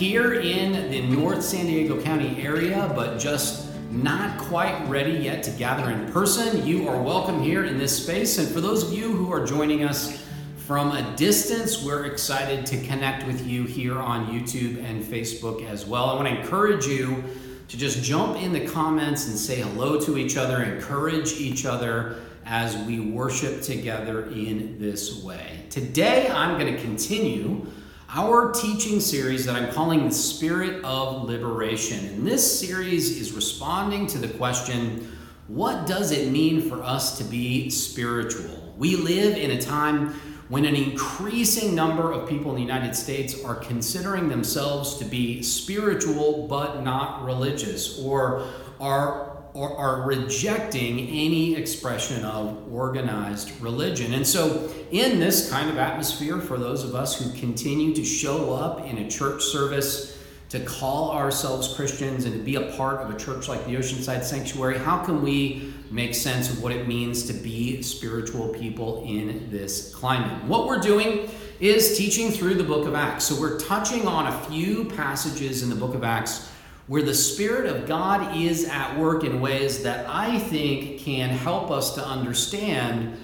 here in the North San Diego County area, but just not quite ready yet to gather in person, you are welcome here in this space. And for those of you who are joining us from a distance, we're excited to connect with you here on YouTube and Facebook as well. I want to encourage you to just jump in the comments and say hello to each other, encourage each other as we worship together in this way. Today, I'm going to continue our teaching series that I'm calling The Spirit of Liberation. And this series is responding to the question what does it mean for us to be spiritual? We live in a time when an increasing number of people in the United States are considering themselves to be spiritual but not religious, or are or are rejecting any expression of organized religion. And so, in this kind of atmosphere, for those of us who continue to show up in a church service, to call ourselves Christians, and to be a part of a church like the Oceanside Sanctuary, how can we make sense of what it means to be spiritual people in this climate? What we're doing is teaching through the book of Acts. So, we're touching on a few passages in the book of Acts where the Spirit of God is at work in ways that I think can help us to understand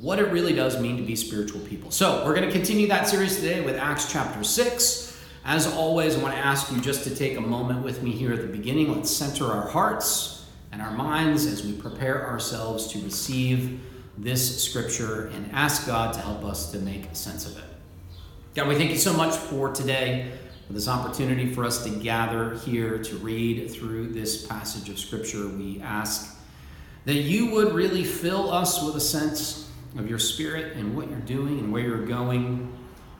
what it really does mean to be spiritual people. So, we're going to continue that series today with Acts chapter 6. As always, I want to ask you just to take a moment with me here at the beginning. Let's center our hearts and our minds as we prepare ourselves to receive this scripture and ask God to help us to make sense of it. God, we thank you so much for today this opportunity for us to gather here to read through this passage of Scripture. We ask that you would really fill us with a sense of your Spirit and what you're doing and where you're going.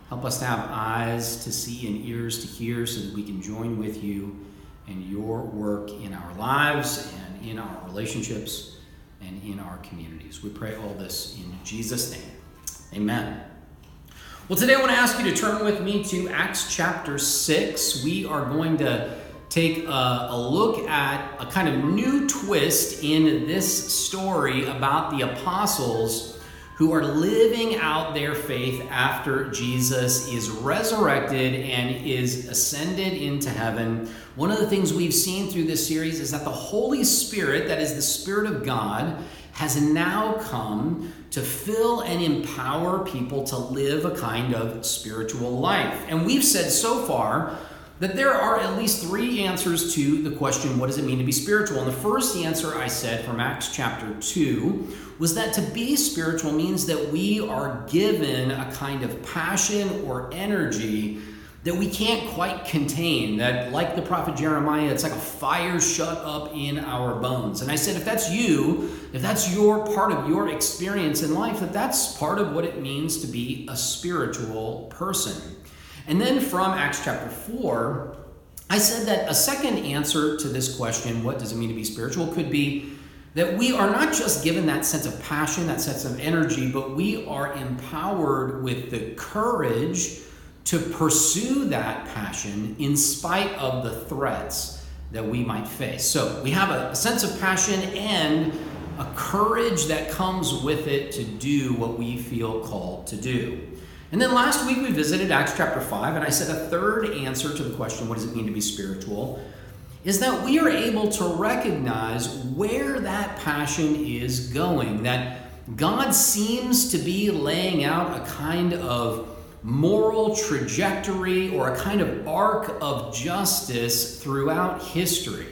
Help us to have eyes to see and ears to hear so that we can join with you in your work in our lives and in our relationships and in our communities. We pray all this in Jesus' name. Amen. Well, today I want to ask you to turn with me to Acts chapter 6. We are going to take a, a, look at a kind of new twist in this story about the apostles who are living out their faith after Jesus is resurrected and is ascended into heaven. One of the things we've seen through this series is that the Holy Spirit, that is the Spirit of God, has now come to fill and empower people to live a kind of spiritual life. And we've said so far that there are at least three answers to the question, what does it mean to be spiritual? And the first answer I said from Acts chapter 2 was that to be spiritual means that we are given a kind of passion or energy that we can't quite contain. That, like the prophet Jeremiah, it's like a fire shut up in our bones. And I said, if that's you, if that's your part of your experience in life, that that's part of what it means to be a spiritual person. And then from Acts chapter 4, I said that a second answer to this question, what does it mean to be spiritual, could be that we are not just given that sense of passion, that sense of energy, but we are empowered with the courage to pursue that passion in spite of the threats that we might face. So we have a, sense of passion and a courage that comes with it to do what we feel called to do. And then last week we visited Acts chapter 5, and I said a third answer to the question, what does it mean to be spiritual? Is that we are able to recognize where that passion is going, that God seems to be laying out a kind of moral trajectory or a kind of arc of justice throughout history.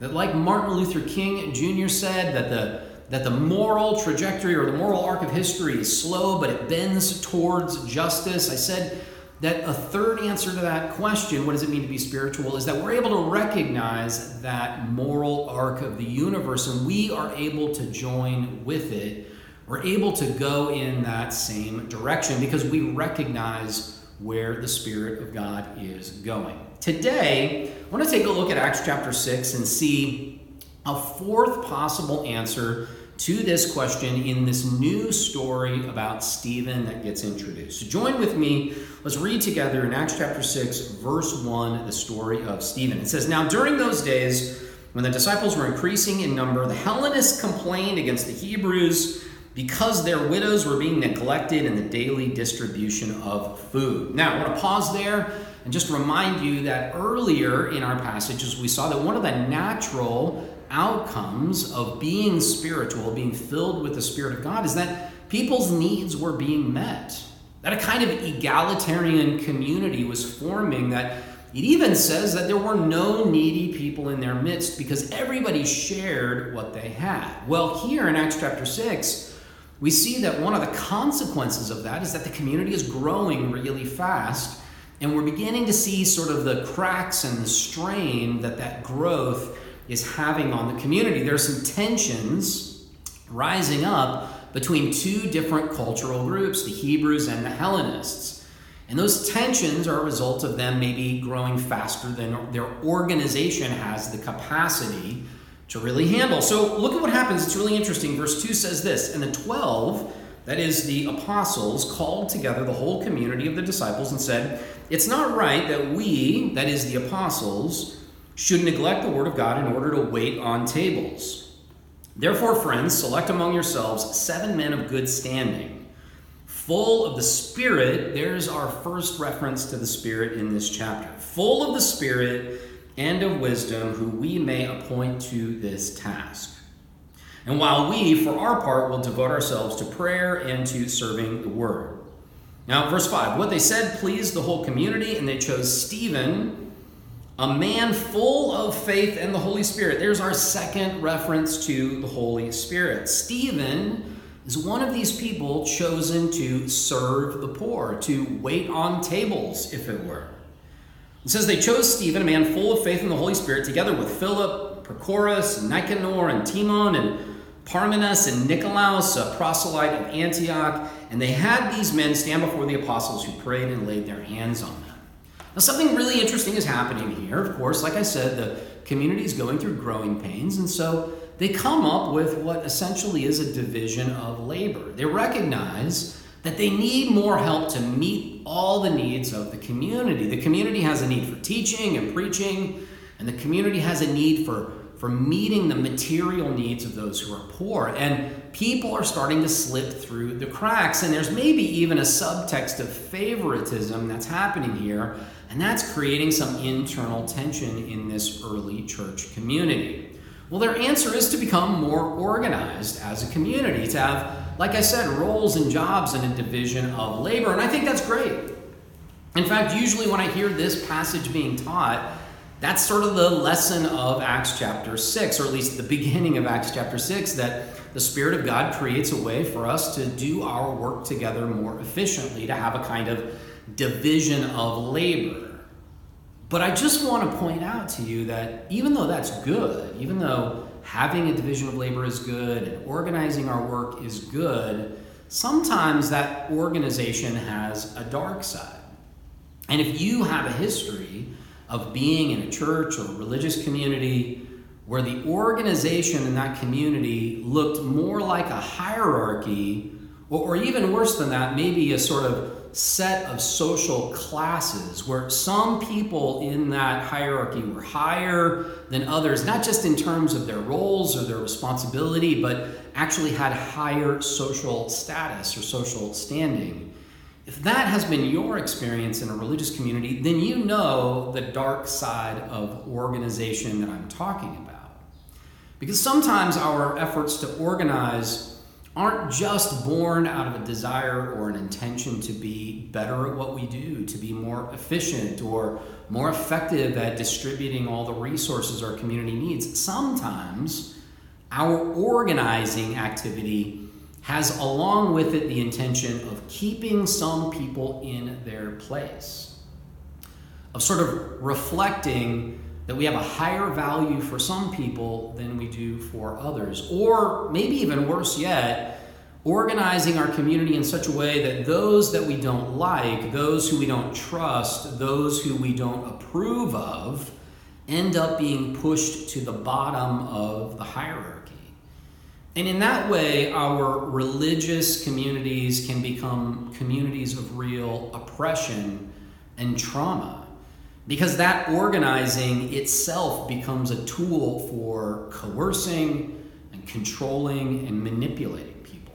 That, like Martin Luther King Jr. said, that the, that the moral trajectory or the moral arc of history is slow, but it bends towards justice. I said that a third answer to that question, what does it mean to be spiritual, is that we're able to recognize that moral arc of the universe and we are able to join with it we're able to go in that same direction because we recognize where the Spirit of God is going. Today, I want to take a look at Acts chapter 6 and see a fourth possible answer to this question in this new story about Stephen that gets introduced. So join with me. Let's read together in Acts chapter 6, verse 1, the story of Stephen. It says, Now during those days, when the disciples were increasing in number, the Hellenists complained against the Hebrews because their widows were being neglected in the daily distribution of food. Now, I want to pause there and just remind you that earlier in our passages, we saw that one of the natural outcomes of being spiritual, being filled with the Spirit of God, is that people's needs were being met. That a kind of egalitarian community was forming that it even says that there were no needy people in their midst because everybody shared what they had. Well, here in Acts chapter 6, we see that one of the consequences of that is that the community is growing really fast and we're beginning to see sort of the cracks and the strain that that growth is having on the community. There's some tensions rising up between two different cultural groups, the Hebrews and the Hellenists. And those tensions are a result of them maybe growing faster than their organization has the capacity to really handle. So look at what happens. It's really interesting. Verse 2 says this And the 12, that is the apostles, called together the whole community of the disciples and said, It's not right that we, that is the apostles, should neglect the word of God in order to wait on tables. Therefore, friends, select among yourselves seven men of good standing, full of the Spirit. There's our first reference to the Spirit in this chapter. Full of the Spirit and of wisdom, who we may appoint to this task. And while we, for our part, will devote ourselves to prayer and to serving the word. Now, verse 5 what they said pleased the whole community, and they chose Stephen, a man full of faith and the Holy Spirit. There's our second reference to the Holy Spirit. Stephen is one of these people chosen to serve the poor, to wait on tables, if it were. It says they chose Stephen, a man full of faith in the Holy Spirit, together with Philip, Prochorus, Nicanor, and Timon, and Parmenas, and Nicolaus, a proselyte of Antioch. And they had these men stand before the apostles who prayed and laid their hands on them. Now, something really interesting is happening here. Of course, like I said, the community is going through growing pains, and so they come up with what essentially is a division of labor. They recognize that they need more help to meet all the needs of the community. The community has a need for teaching and preaching, and the community has a need for, for meeting the material needs of those who are poor. And people are starting to slip through the cracks, and there's maybe even a subtext of favoritism that's happening here, and that's creating some internal tension in this early church community. Well, their answer is to become more organized as a community, to have like I said, roles and jobs and a division of labor, and I think that's great. In fact, usually when I hear this passage being taught, that's sort of the lesson of Acts chapter 6, or at least the beginning of Acts chapter 6, that the Spirit of God creates a way for us to do our work together more efficiently, to have a kind of division of labor. But I just want to point out to you that even though that's good, even though having a division of labor is good and organizing our work is good, sometimes that organization has a dark side. And if you have a history of being in a church or a religious community where the organization in that community looked more like a hierarchy, or, even worse than that, maybe a sort of set of social classes where some people in that hierarchy were higher than others, not just in terms of their roles or their responsibility, but actually had higher social status or social standing. If that has been your experience in a religious community, then you know the dark side of organization that I'm talking about. Because sometimes our efforts to organize aren't just born out of a desire or an intention to be better at what we do, to be more efficient or more effective at distributing all the resources our community needs. Sometimes our organizing activity has along with it the intention of keeping some people in their place, of sort of reflecting that we have a higher value for some people than we do for others. Or maybe even worse yet, organizing our community in such a way that those that we don't like, those who we don't trust, those who we don't approve of, end up being pushed to the bottom of the hierarchy. And in that way, our religious communities can become communities of real oppression and trauma because that organizing itself becomes a tool for coercing and controlling and manipulating people.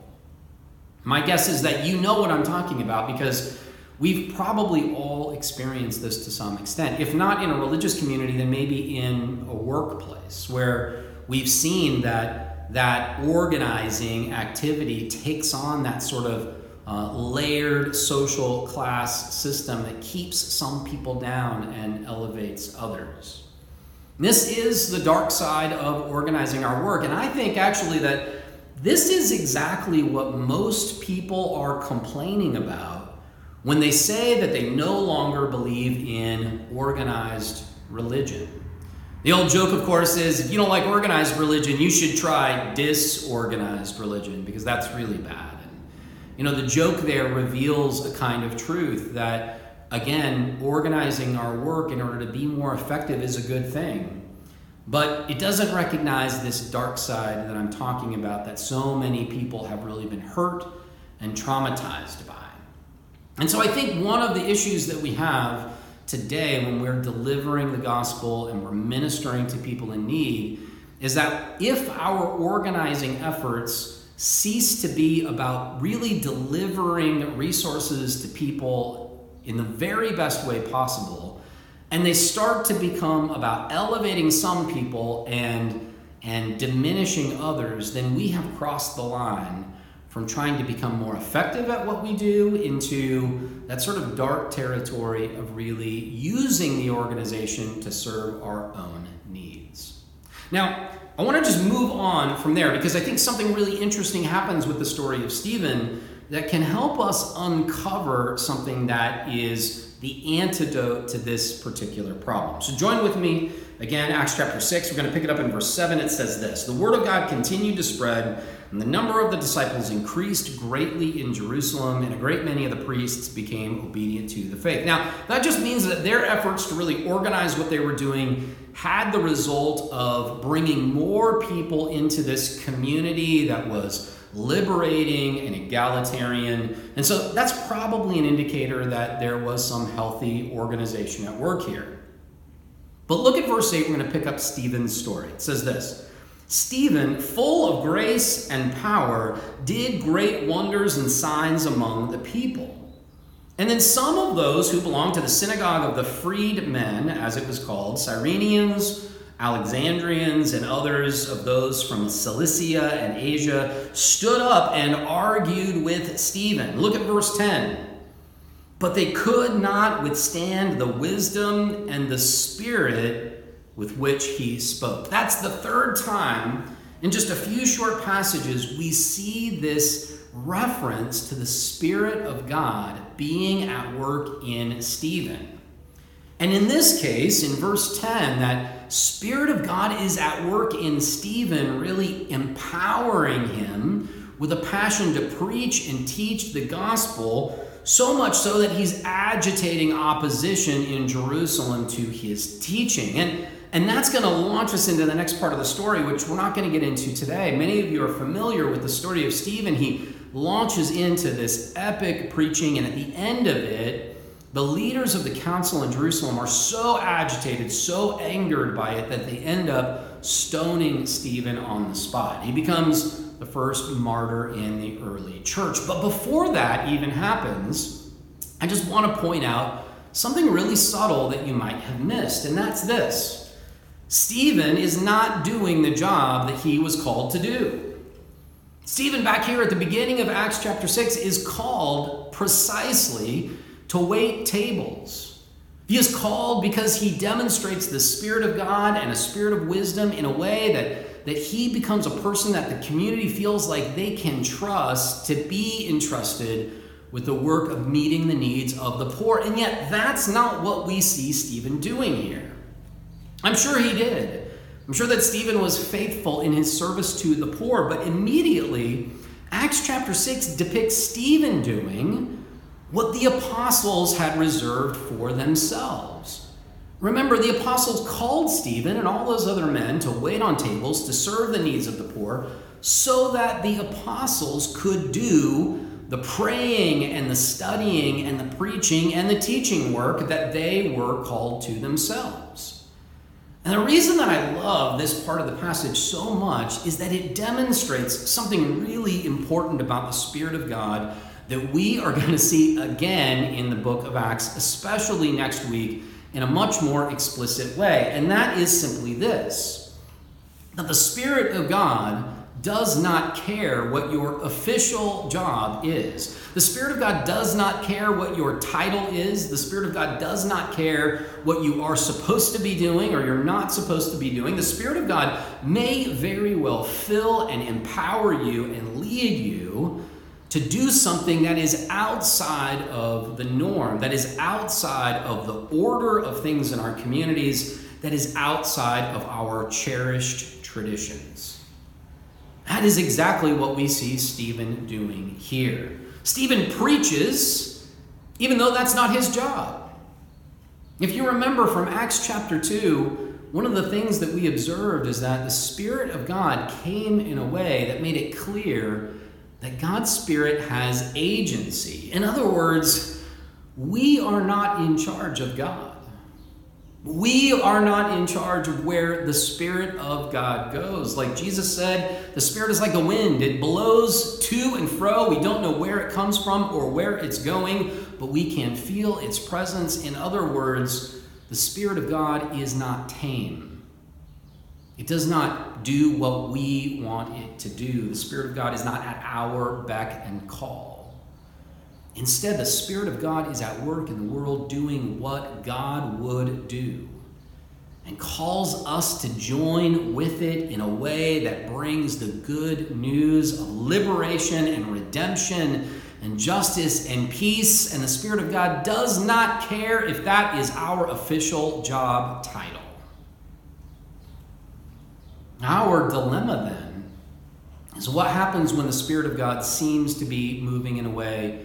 My guess is that you know what I'm talking about because we've probably all experienced this to some extent. If not in a religious community, then maybe in a workplace where we've seen that that organizing activity takes on that sort of uh, layered social class system that keeps some people down and elevates others. This is the dark side of organizing our work, and I think actually that this is exactly what most people are complaining about when they say that they no longer believe in organized religion. The old joke, of course, is if you don't like organized religion, you should try disorganized religion because that's really bad. You know, the joke there reveals a kind of truth that, again, organizing our work in order to be more effective is a good thing. But it doesn't recognize this dark side that I'm talking about that so many people have really been hurt and traumatized by. And so I think one of the issues that we have today when we're delivering the gospel and we're ministering to people in need is that if our organizing efforts cease to be about really delivering resources to people in the very best way possible, and they start to become about elevating some people and, and diminishing others, then we have crossed the line from trying to become more effective at what we do into that sort of dark territory of really using the organization to serve our own. Now, I want to just move on from there because I think something really interesting happens with the story of Stephen that can help us uncover something that is the antidote to this particular problem. So join with me again, Acts chapter 6. We're going to pick it up in verse 7. It says this The word of God continued to spread and the number of the disciples increased greatly in Jerusalem, and a great many of the priests became obedient to the faith. Now, that just means that their efforts to really organize what they were doing had the result of bringing more people into this community that was liberating and egalitarian. And so that's probably an indicator that there was some healthy organization at work here. But look at verse 8, we're going to pick up Stephen's story. It says this. Stephen, full of grace and power, did great wonders and signs among the people. And then some of those who belonged to the synagogue of the freedmen, as it was called, Cyrenians, Alexandrians, and others of those from Cilicia and Asia, stood up and argued with Stephen. Look at verse 10. But they could not withstand the wisdom and the spirit with which he spoke. That's the third time in just a few short passages we see this reference to the Spirit of God being at work in Stephen. And in this case, in verse 10, that Spirit of God is at work in Stephen, really empowering him with a passion to preach and teach the gospel, so much so that he's agitating opposition in Jerusalem to his teaching. And and that's going to launch us into the next part of the story, which we're not going to get into today. Many of you are familiar with the story of Stephen. He launches into this epic preaching, and at the end of it, the leaders of the council in Jerusalem are so agitated, so angered by it, that they end up stoning Stephen on the spot. He becomes the first martyr in the early church. But before that even happens, I just want to point out something really subtle that you might have missed, and that's this. Stephen is not doing the job that he was called to do. Stephen, back here at the beginning of Acts chapter 6, is called precisely to wait tables. He is called because he demonstrates the Spirit of God and a spirit of wisdom in a way that, that he becomes a person that the community feels like they can trust to be entrusted with the work of meeting the needs of the poor. And yet, that's not what we see Stephen doing here. I'm sure he did. I'm sure that Stephen was faithful in his service to the poor, but immediately, Acts chapter 6 depicts Stephen doing what the apostles had reserved for themselves. Remember, the apostles called Stephen and all those other men to wait on tables to serve the needs of the poor so that the apostles could do the praying and the studying and the preaching and the teaching work that they were called to themselves. And the reason that I love this part of the passage so much is that it demonstrates something really important about the Spirit of God that we are going to see again in the book of Acts, especially next week, in a much more explicit way. And that is simply this that the Spirit of God does not care what your official job is. The Spirit of God does not care what your title is. The Spirit of God does not care what you are supposed to be doing or you're not supposed to be doing. The Spirit of God may very well fill and empower you and lead you to do something that is outside of the norm, that is outside of the order of things in our communities, that is outside of our cherished traditions. That is exactly what we see Stephen doing here. Stephen preaches, even though that's not his job. If you remember from Acts chapter 2, one of the things that we observed is that the Spirit of God came in a way that made it clear that God's Spirit has agency. In other words, we are not in charge of God. We are not in charge of where the Spirit of God goes. Like Jesus said, the Spirit is like the wind. It blows to and fro. We don't know where it comes from or where it's going, but we can feel its presence. In other words, the Spirit of God is not tame. It does not do what we want it to do. The Spirit of God is not at our beck and call. Instead, the Spirit of God is at work in the world doing what God would do and calls us to join with it in a way that brings the good news of liberation and redemption and justice and peace. And the Spirit of God does not care if that is our official job title. Our dilemma then is what happens when the Spirit of God seems to be moving in a way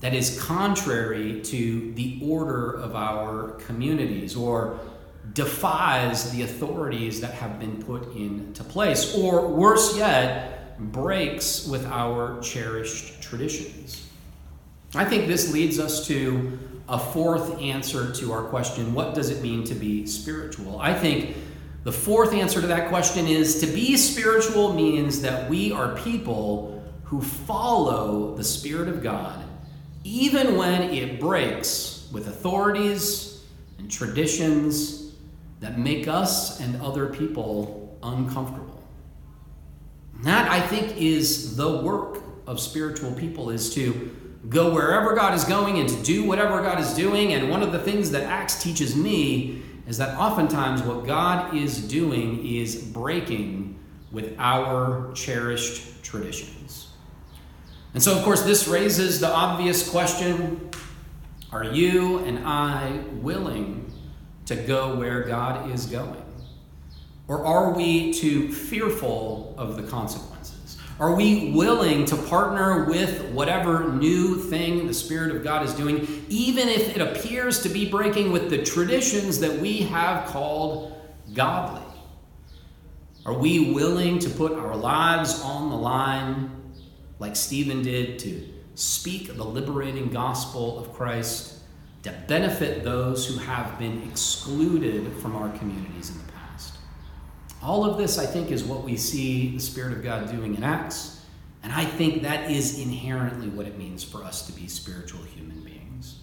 that is contrary to the order of our communities or defies the authorities that have been put into place, or worse yet, breaks with our cherished traditions. I think this leads us to a fourth answer to our question what does it mean to be spiritual? I think the fourth answer to that question is to be spiritual means that we are people who follow the Spirit of God even when it breaks with authorities and traditions that make us and other people uncomfortable. And that, I think, is the work of spiritual people is to go wherever God is going and to do whatever God is doing. And one of the things that Acts teaches me is that oftentimes what God is doing is breaking with our cherished traditions. And so, of course, this raises the obvious question Are you and I willing to go where God is going? Or are we too fearful of the consequences? Are we willing to partner with whatever new thing the Spirit of God is doing, even if it appears to be breaking with the traditions that we have called godly? Are we willing to put our lives on the line like Stephen did, to speak the liberating gospel of Christ to benefit those who have been excluded from our communities in the past. All of this, I think, is what we see the Spirit of God doing in Acts, and I think that is inherently what it means for us to be spiritual human beings.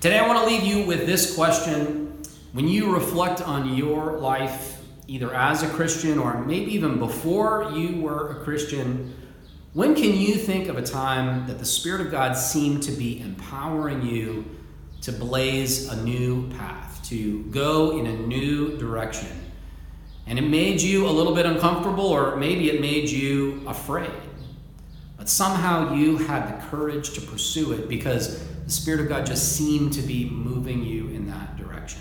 Today, I want to leave you with this question. When you reflect on your life, either as a Christian or maybe even before you were a Christian, when can you think of a time that the Spirit of God seemed to be empowering you to blaze a new path, to go in a new direction? And it made you a little bit uncomfortable, or maybe it made you afraid. But somehow you had the courage to pursue it because the Spirit of God just seemed to be moving you in that direction.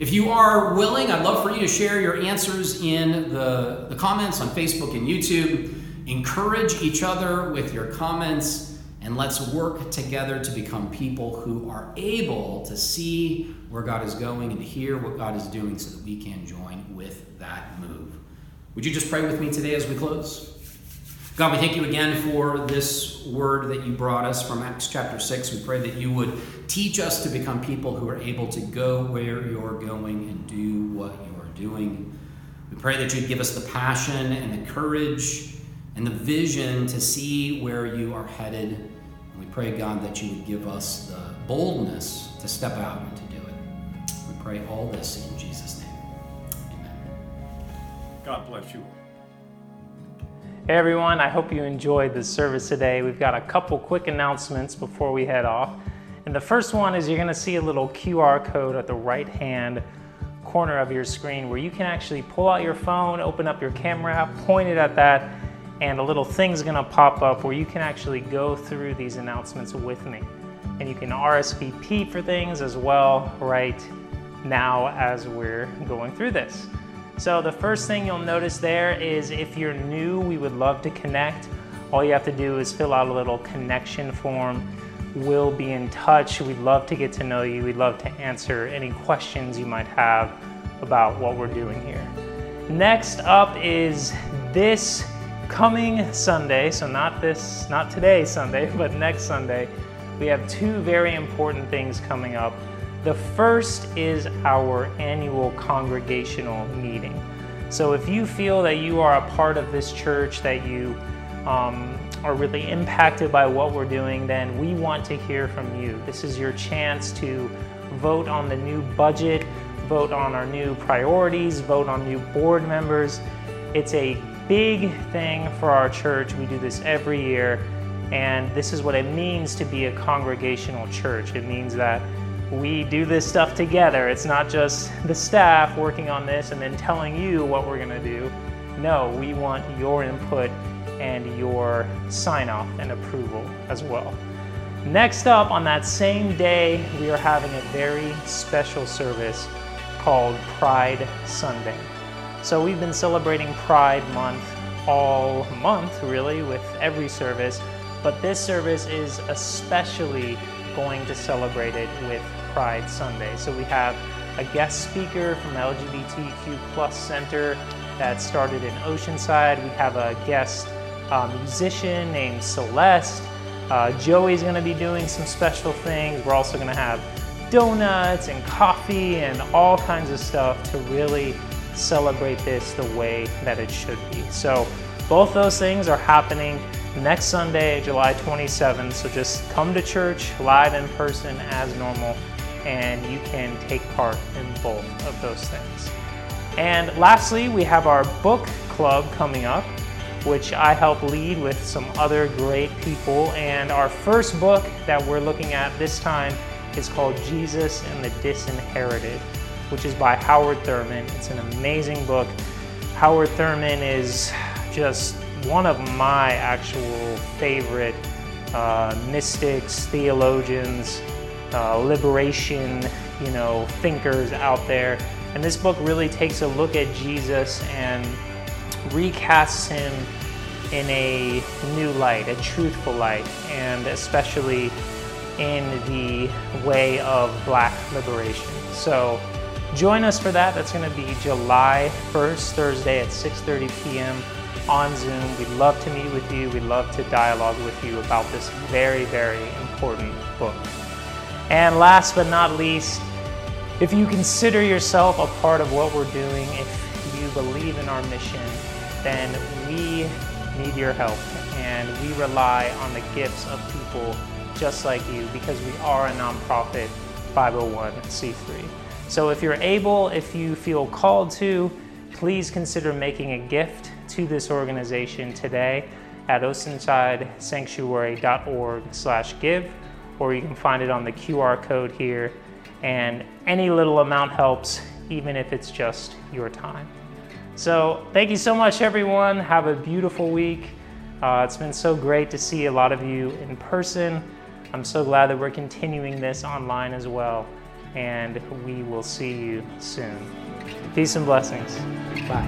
If you are willing, I'd love for you to share your answers in the, the comments on Facebook and YouTube. Encourage each other with your comments, and let's work together to become people who are able to see where God is going and to hear what God is doing so that we can join with that move. Would you just pray with me today as we close? God, we thank you again for this word that you brought us from Acts chapter 6. We pray that you would teach us to become people who are able to go where you're going and do what you're doing. We pray that you'd give us the passion and the courage and the vision to see where you are headed. And we pray, God, that you would give us the boldness to step out and to do it. We pray all this in Jesus' name. Amen. God bless you. Hey everyone, I hope you enjoyed the service today. We've got a couple quick announcements before we head off. And the first one is you're going to see a little QR code at the right hand corner of your screen where you can actually pull out your phone, open up your camera point it at that, and a little thing's to pop up where you can actually go through these announcements with me. And you can RSVP for things as well right now as we're going through this. So the first thing you'll notice there is if you're new, we would love to connect. All you have to do is fill out a little connection form. We'll be in touch. We'd love to get to know you. We'd love to answer any questions you might have about what we're doing here. Next up is this coming Sunday, so not this, not today Sunday, but next Sunday, we have two very important things coming up. The first is our annual congregational meeting. So if you feel that you are a part of this church, that you um, are really impacted by what we're doing, then we want to hear from you. This is your chance to vote on the new budget, vote on our new priorities, vote on new board members. It's a big thing for our church. We do this every year, and this is what it means to be a congregational church. It means that we do this stuff together. It's not just the staff working on this and then telling you what we're going to do. No, we want your input and your sign off and approval as well. Next up, on that same day, we are having a very special service called Pride Sunday. So we've been celebrating Pride Month all month, really, with every service, but this service is especially going to celebrate it with Pride Sunday. So we have a guest speaker from the LGBTQ Plus Center that started in Oceanside. We have a guest uh, musician named Celeste. Uh, Joey's going to be doing some special things. We're also going to have donuts and coffee and all kinds of stuff to really celebrate this the way that it should be. So both those things are happening next Sunday, July 27th. So just come to church live in person as normal and you can take part in both of those things. And lastly, we have our book club coming up, which I help lead with some other great people. And our first book that we're looking at this time is called Jesus and the Disinherited, which is by Howard Thurman. It's an amazing book. Howard Thurman is just one of my actual favorite uh, mystics, theologians, uh, liberation, you know, thinkers out there. And this book really takes a look at Jesus and recasts him in a new light, a truthful light, and especially in the way of black liberation. So join us for that. That's going to be July 1st, Thursday at 6:30 p.m. on Zoom. We'd love to meet with you. We'd love to dialogue with you about this very, very important book. And last but not least, if you consider yourself a part of what we're doing, if you believe in our mission, then we need your help. And we rely on the gifts of people just like you because we are a nonprofit 501c3. So if you're able, if you feel called to, please consider making a gift to this organization today at oceansidesanctuary.org slash give or you can find it on the QR code here. And any little amount helps, even if it's just your time. So, thank you so much, everyone. Have a beautiful week. Uh, it's been so great to see a lot of you in person. I'm so glad that we're continuing this online as well. And we will see you soon. Peace and blessings. Bye.